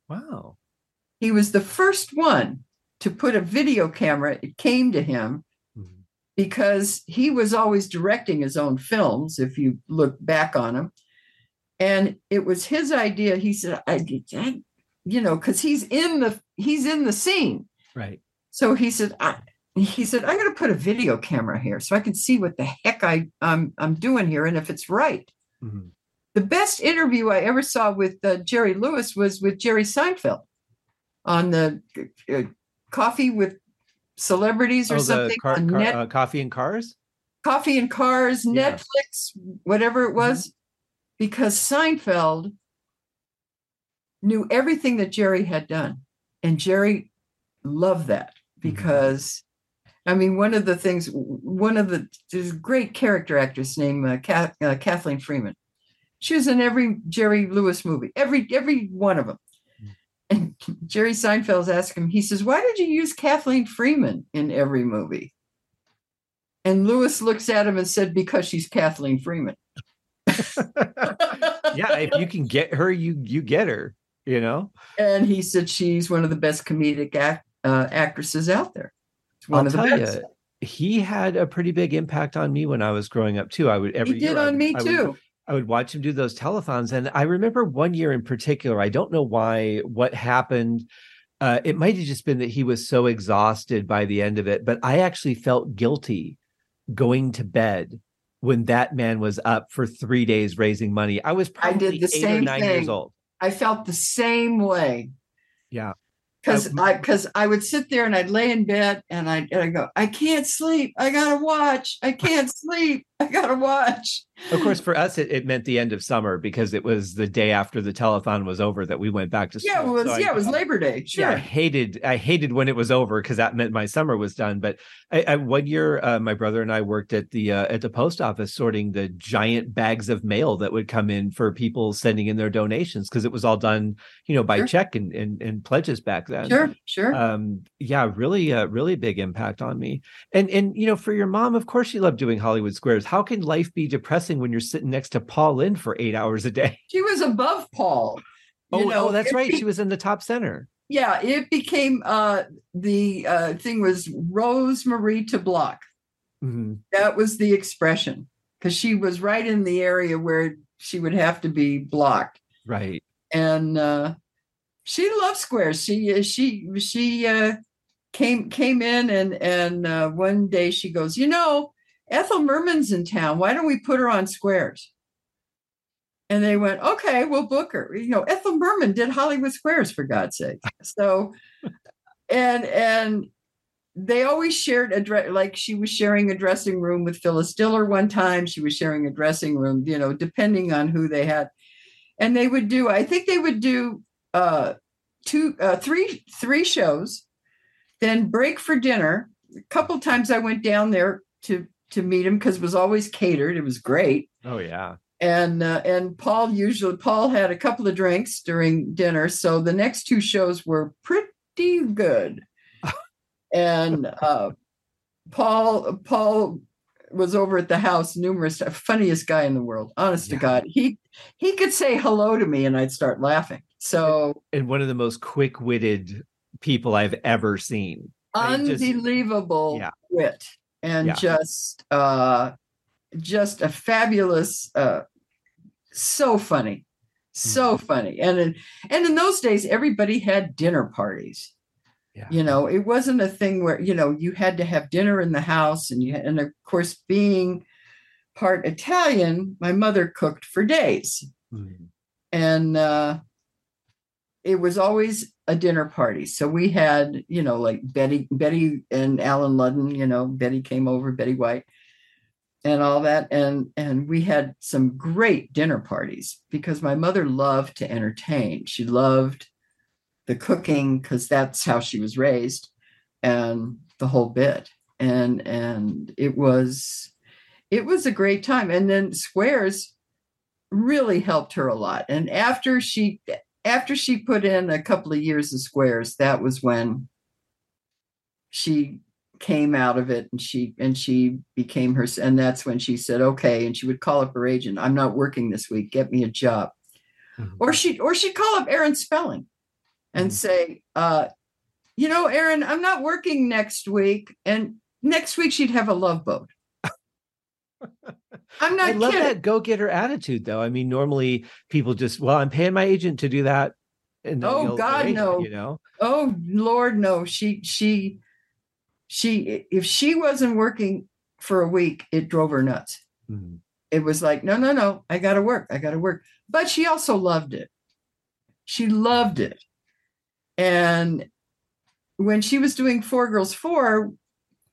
Wow. he was the first one to put a video camera it came to him Mhm. because he was always directing his own films if you look back on him and it was his idea he said i, I you know because he's in the he's in the scene Right. so he said I, he said I'm gonna put a video camera here so i can see what the heck I, I'm, I'm doing here and if it's right Mhm. The best interview i ever saw with uh, jerry lewis was with jerry seinfeld on the uh, coffee with celebrities or Oh, something car, car- net, uh, coffee and cars. coffee and cars Yeah. Mm-hmm. netflix whatever it was because seinfeld knew everything that jerry had done and jerry loved that Mm-hmm. because i mean one of the things one of the there's a great character actress named uh, uh, kathleen freeman she was in every jerry lewis movie every every one of them and jerry seinfeld's asked him he says why did you use kathleen freeman in every movie and lewis looks at him and said because she's kathleen freeman yeah, if you can get her, you you get her. You know. and he said she's one of the best comedic act, uh, actresses out there. It's one I'll of the best. you, he had a pretty big impact on me when I was growing up too. I would every He did on would- me too. I would watch him do those telethons. And I remember one year in particular, I don't know why, what happened. Uh, it might have just been that he was so exhausted by the end of it, but I actually felt guilty going to bed when that man was up for three days raising money. I was I did probably the eight or same nine years thing. old. I felt the same way Yeah. because I because I would sit there and I'd lay in bed and I and I go I can't sleep I gotta watch I can't sleep I gotta watch. Of course, for us, it, it meant the end of summer because it was the day after the telethon was over that we went back to school. Yeah, it was So I- it was Labor Day. yeah, I hated I hated when it was over because that meant my summer was done. But I, I one year, uh, my brother and I worked at the uh, at the post office sorting the giant bags of mail that would come in for people sending in their donations because it was all done, you know, by Sure. check and, and and pledges back then. Sure, sure. Um, yeah, really, uh, really big impact on me. And and you know, for your mom, of course, she loved doing Hollywood Squares. How can life be depressing when you're sitting next to Paul Lynde for eight hours a day? she was above Paul. Oh, know, oh, that's right. be- She was in the top center. yeah, it became uh the uh thing was Rose Marie to block. Mhm. That was the expression because she was right in the area where she would have to be blocked. Right. And uh she loved squares. She uh, she she uh came came in and and uh one day she goes, "You know, Ethel Merman's in town. Why don't we put her on squares?" And they went, "Okay, we'll book her." You know, Ethel Merman did Hollywood Squares for God's sake. So and and they always shared a dress like she was sharing a dressing room with Phyllis Diller one time. She was sharing a dressing room, you know, depending on who they had. And they would do, I think they would do uh two uh three three shows, then break for dinner. A couple times I went down there to to meet him because it was always catered. It was great. Oh yeah. And uh, and Paul usually Paul had a couple of drinks during dinner, so the next two shows were pretty good and uh, Paul Paul was over at the house numerous funniest guy in the world honest yeah. to god he he could say hello to me and i'd start laughing so and one of the most quick-witted people i've ever seen unbelievable just, yeah. wit and yeah. just uh just a fabulous uh so funny so mm-hmm. funny and in, and in those days everybody had dinner parties yeah. You know, it wasn't a thing where, you know, you had to have dinner in the house and you had, and of course being part Italian, my mother cooked for days. Mm-hmm. And uh it was always a dinner party. So we had, you know, like Betty, Betty and Allen Ludden, you know, Betty came over, Betty White and all that. And and we had some great dinner parties because my mother loved to entertain. She loved the cooking because that's how she was raised and the whole bit and and it was it was a great time and then squares really helped her a lot and after she after she put in a couple of years of squares that was when she came out of it and she and she became her and that's when she said okay and she would call up her agent i'm not working this week get me a job mm-hmm. or she or she'd call up aaron spelling and mm-hmm. say, uh, you know, Aaron, I'm not working next week. And next week she'd have a love boat. I'm not. I love kidding. that go-getter attitude, though. I mean, normally people just, well, I'm paying my agent to do that. And oh God, no! You know. Oh Lord, no. She she she. If she wasn't working for a week, it drove her nuts. Mm-hmm. It was like, no, no, no. I got to work. I got to work. But she also loved it. She loved it. And when she was doing Four Girls Four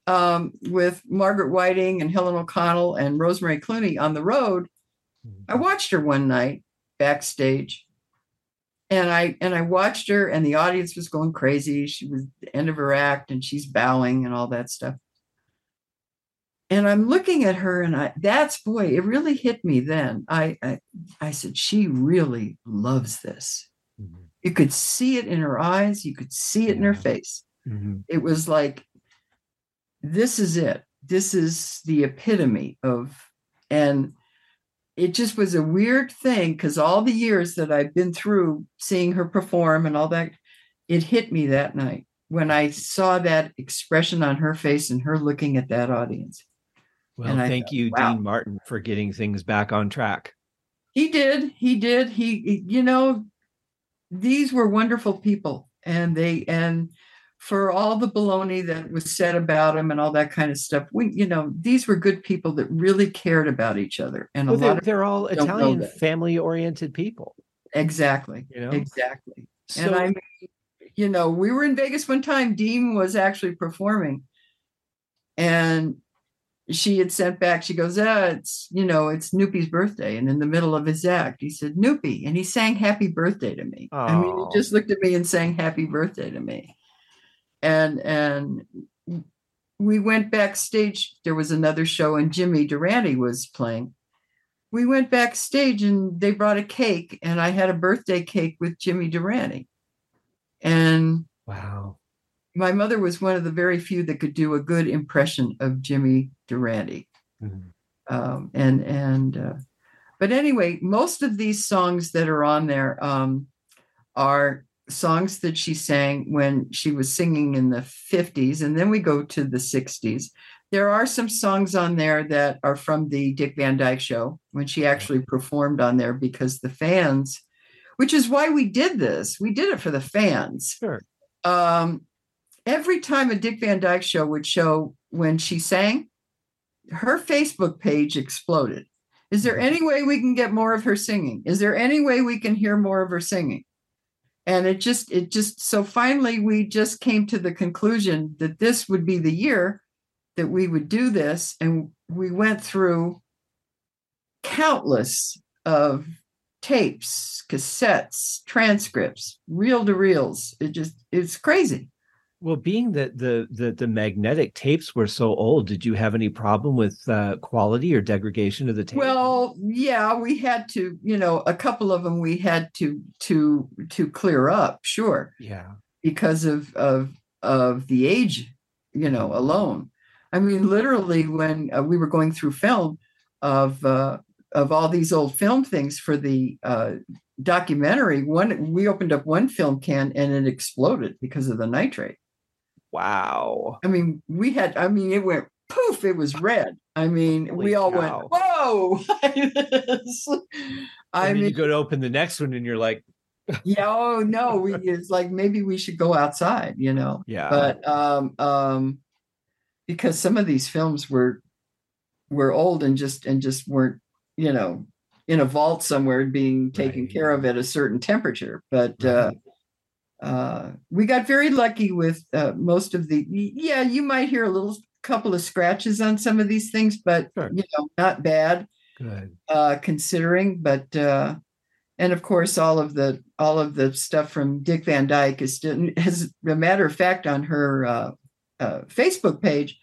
um, with Margaret Whiting and Helen O'Connell and Rosemary Clooney on the road, I mm-hmm. watched her one night backstage. And I and I watched her, and the audience was going crazy. She was the end of her act, and she's bowing and all that stuff. And I'm looking at her, and I that's boy, it really hit me then. I I, I said, she really loves this. Mm-hmm. You could see it in her eyes, you could see it in her face. Mm-hmm. It was like, this is it. This is the epitome of, and it just was a weird thing because all the years that I've been through seeing her perform and all that, it hit me that night when I saw that expression on her face and her looking at that audience. Well, thank thought, you, wow. Dean Martin, for getting things back on track. He did. He did. He, you know, these were wonderful people and they and for all the baloney that was said about him and all that kind of stuff we you know these were good people that really cared about each other and well, a lot they're, all italian family oriented people exactly you know exactly so, and i mean you know we were in vegas one time dean was actually performing and she had sent back, she goes, ah, it's, you know, it's Noopy's birthday. And in the middle of his act, he said, Noopy. And he sang happy birthday to me. Aww. I mean, he just looked at me and sang happy birthday to me. And, and we went backstage. There was another show and Jimmy Durante was playing. We went backstage and they brought a cake and I had a birthday cake with Jimmy Durante. And wow my mother was one of the very few that could do a good impression of Jimmy Durante. Mm-hmm. Um, and and uh, but anyway, most of these songs that are on there um, are songs that she sang when she was singing in the 50s, and then we go to the 60s. There are some songs on there that are from the Dick Van Dyke show when she actually performed on there because the fans, which is why we did this, we did it for the fans. Sure. Um, every time a Dick Van Dyke show would show when she sang, her Facebook page exploded. Is there any way we can get more of her singing? Is there any way we can hear more of her singing? And it just it just so finally we just came to the conclusion that this would be the year that we would do this. And we went through countless of tapes cassettes transcripts reel to reels. It just it's crazy well, being that the, the the magnetic tapes were so old, did you have any problem with uh, quality or degradation of the tape? Well, yeah, we had to, you know, a couple of them we had to to to clear up, sure. Yeah. Because of of of the age, you know, alone. I mean, literally, when uh, we were going through film of uh, of all these old film things for the uh, documentary, one we opened up one film can and it exploded because of the nitrate. Wow. I mean, we had, I mean, it went poof, it was red. I mean, Holy we all cow. went, whoa. I mean, you go to open the next one and you're like, yeah, oh no, we it's like maybe we should go outside, you know. Yeah. But um um because some of these films were were old and just and just weren't, you know, in a vault somewhere being taken right. care of at a certain temperature. But uh, right. uh uh, we got very lucky with uh, most of the. Yeah, you might hear a little couple of scratches on some of these things, but sure. you know, not bad. Good. Uh, considering, but uh, and of course, all of the all of the stuff from Dick Van Dyke is still, as a matter of fact, on her uh, uh, Facebook page.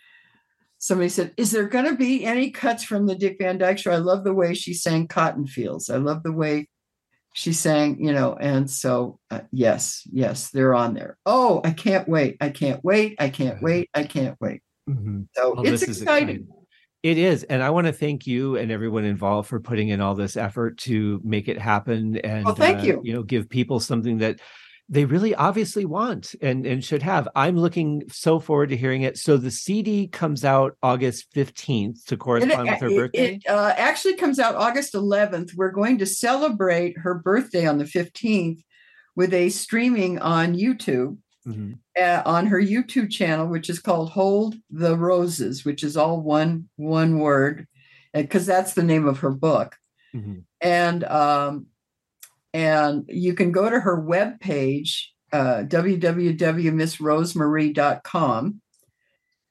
Somebody said, "Is there going to be any cuts from the Dick Van Dyke show?" I love the way she sang "Cotton Fields." I love the way she sang, you know, and so uh, yes, yes, they're on there. Oh, I can't wait! I can't wait! I can't wait! I can't wait! Mm-hmm. So well, it's exciting. exciting. It is, and I want to thank you and everyone involved for putting in all this effort to make it happen. And well, thank uh, you. You know, give people something that they really obviously want and, and should have. I'm looking so forward to hearing it. So the CD comes out August 15th to correspond it, with her it, birthday. It uh, actually comes out August 11th. We're going to celebrate her birthday on the 15th with a streaming on YouTube. Mm-hmm. Uh, on her YouTube channel, which is called "Hold the Roses," which is all one one word, because that's the name of her book. Mm-hmm. And um, and you can go to her webpage, uh, www.missrosemarie.com,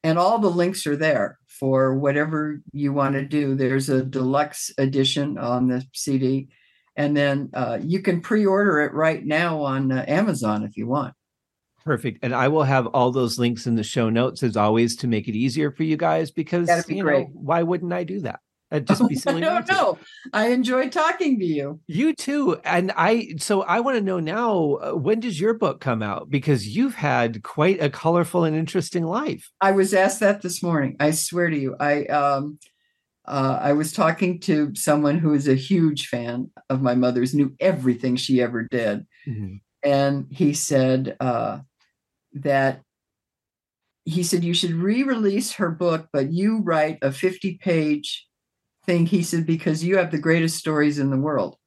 and all the links are there for whatever you want to do. There's a deluxe edition on the CD, and then uh, you can pre order it right now on uh, Amazon if you want. Perfect. And I will have all those links in the show notes as always to make it easier for you guys because That'd be you great. Know, why wouldn't I do that? I'd just be silly. I don't know. I enjoy talking to you. You too. And I, so I want to know now, uh, when does your book come out? Because you've had quite a colorful and interesting life. I was asked that this morning. I swear to you. I, um, uh, I was talking to someone who is a huge fan of my mother's, knew everything she ever did. Mm-hmm. And he said uh, that he said, You should re release her book, but you write a 50 page thing. He said, because you have the greatest stories in the world.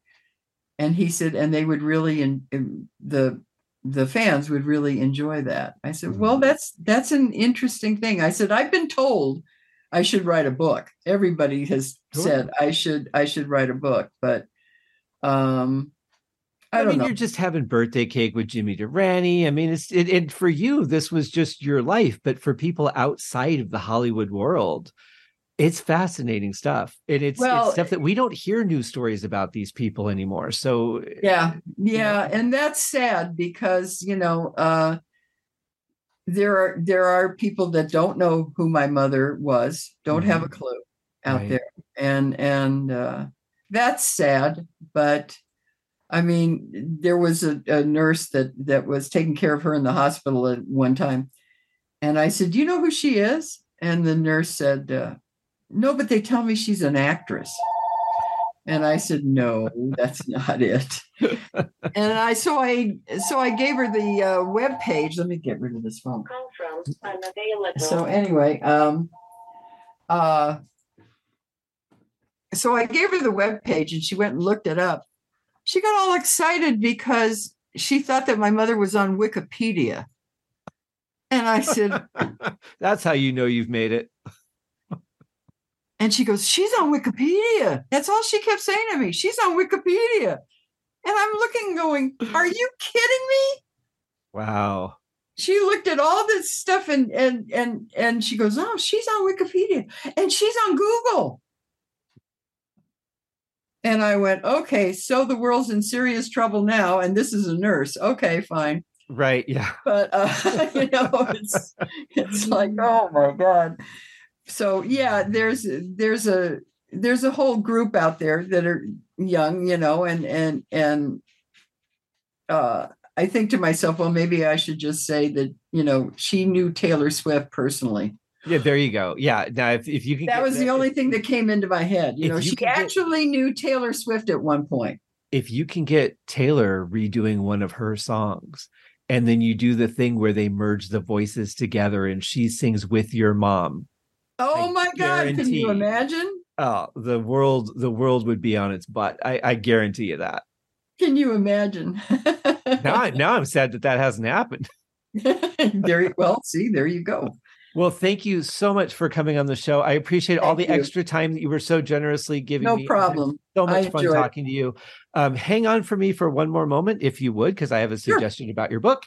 And he said, and they would really, in, in the the fans would really enjoy that. I said, mm-hmm. well, that's that's an interesting thing. I said, I've been told I should write a book. Everybody has sure. said I should I should write a book, but um I, I mean, know. you're just having birthday cake with Jimmy Durante. I mean, it's it, it for you. This was just your life, but for people outside of the Hollywood world, it's fascinating stuff and it's, well, it's, stuff that we don't hear news stories about these people anymore so yeah yeah you know. and that's sad because you know uh there are there are people that don't know who my mother was don't mm-hmm. have a mm-hmm. clue out right. there and and uh that's sad but i mean there was a, a nurse that that was taking care of her in the hospital at one time and i said do you know who she is and the nurse said uh, no, but they tell me she's an actress. And I said, no, that's not it. and I so I so I gave her the uh, web page. Let me get rid of this phone. So anyway, um, uh, so I gave her the web page, and she went and looked it up. She got all excited because she thought that my mother was on Wikipedia. And I said, "That's how you know you've made it." And she goes, She's on Wikipedia. That's all she kept saying to me. She's on Wikipedia. And I'm looking, going, Are you kidding me? Wow. She looked at all this stuff and and and and she goes, Oh, she's on Wikipedia and she's on Google. And I went, okay, so the world's in serious trouble now, and this is a nurse. Okay, fine. Right. Yeah. But uh, you know, it's it's like, oh my God. So yeah, there's there's a there's a whole group out there that are young, you know, and and and uh I think to myself, well, maybe I should just say that, you know, she knew Taylor Swift personally. Yeah, there you go. Yeah. Now, if, if you can, that was the only thing that came into my head. You know, you she can get- actually knew Taylor Swift at one point. if you can get Taylor redoing one of her songs, and then you do the thing where they merge the voices together, and she sings with your mom. Oh I my God. Can you imagine? Oh, the world, the world would be on its butt. I, I guarantee you that. Can you imagine? Now, I, now I'm sad that that hasn't happened. there you well, see, there you go. Well, thank you so much for coming on the show. I appreciate all the you. extra time that you were so generously giving No me. problem. So I much fun enjoyed it. talking to you. Um, hang on for me for one more moment, if you would, because I have a Sure. suggestion about your book.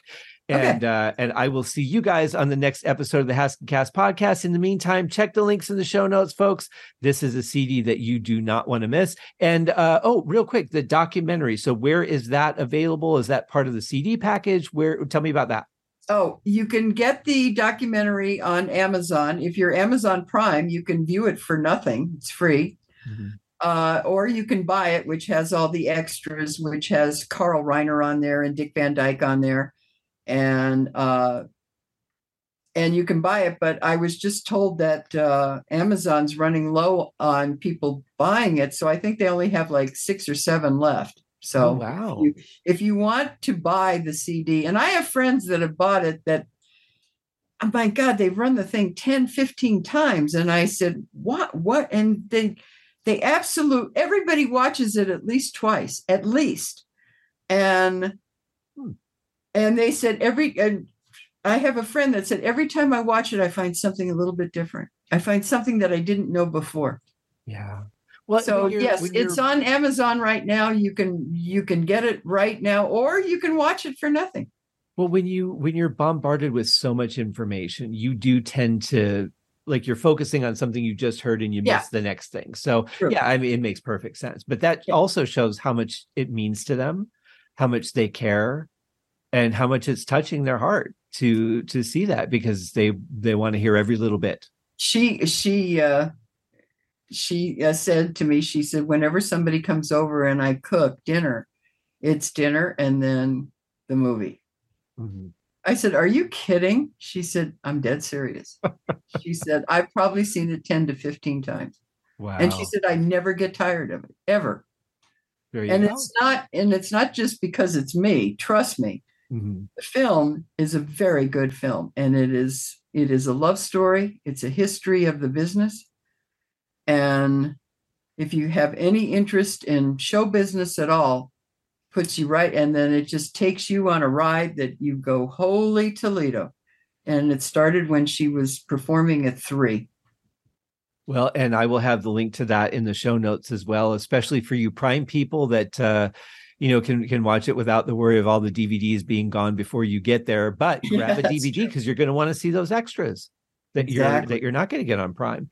Okay. And uh, and I will see you guys on the next episode of the Haskellcast podcast. In the meantime, check the links in the show notes, folks. This is a CD that you do not want to miss. And uh, oh, real quick, the documentary. So where is that available? Is that part of the CD package? Where? Tell me about that. Oh, you can get the documentary on Amazon. If you're Amazon Prime, you can view it for nothing. It's free. Uh, or you can buy it, which has all the extras, which has Carl Reiner on there and Dick Van Dyke on there. And uh, and you can buy it, but I was just told that uh, Amazon's running low on people buying it. So I think they only have like six or seven left. So oh wow. you- if you want to buy the CD, and I have friends that have bought it that, oh my God, they've run the thing 10, 15 times. And I said, what, what? And they, they absolute, everybody watches it at least twice, at least. And. And they said every, and I have a friend that said, every time I watch it, I find something a little bit different. I find something that I didn't know before Yeah. Well, so yes it's on amazon right now you can you can get it right now or you can watch it for nothing Well, when you when you're bombarded with so much information, you do tend to like you're focusing on something you just heard and you Yeah. miss the next thing. So True. yeah, I mean it makes perfect sense. But that Yeah. also shows how much it means to them, how much they care, and how much it's touching their heart to to see that because they they want to hear every little bit. she she uh she uh, said to me she said whenever somebody comes over and i cook dinner it's dinner and then the movie. I said are you kidding? She said i'm dead serious. She said i've probably seen it 10 to 15 times. Wow. and she said i never get tired of it ever. And go. it's not and it's not just because it's me trust me Mhm. the film is a very good film and it is it is a love story. It's a history of the business. And if you have any interest in show business at all puts you right and then it just takes you on a ride that you go holy toledo. And it started when she was performing at three. Well, and I will have the link to that in the show notes as well, especially for you Prime people that uh, you know can can watch it without the worry of all the DVDs being gone before you get there. But Yeah, grab a DVD because you're going to want to see those extras that you're that you're not going to get on Prime.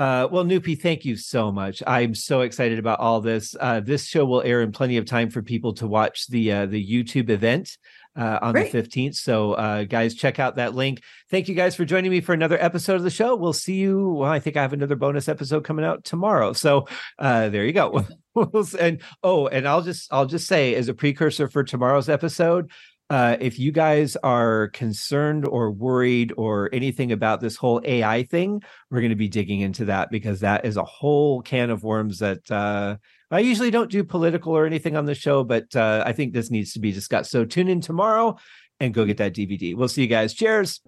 Uh, well, Noopy, thank you so much. I'm so excited about all this. Uh, this show will air in plenty of time for people to watch the uh, the YouTube event uh, on Great. the 15th. So, uh, guys, check out that link. Thank you guys for joining me for another episode of the show. We'll see you. Well, I think I have another bonus episode coming out tomorrow. So, uh, there you go. and oh, and I'll just I'll just say as a precursor for tomorrow's episode, uh, if you guys are concerned or worried or anything about this whole AI thing, we're going to be digging into that because that is a whole can of worms that uh, I usually don't do political or anything on the show, but uh, I think this needs to be discussed. So tune in tomorrow and go get that DVD. We'll see you guys. Cheers.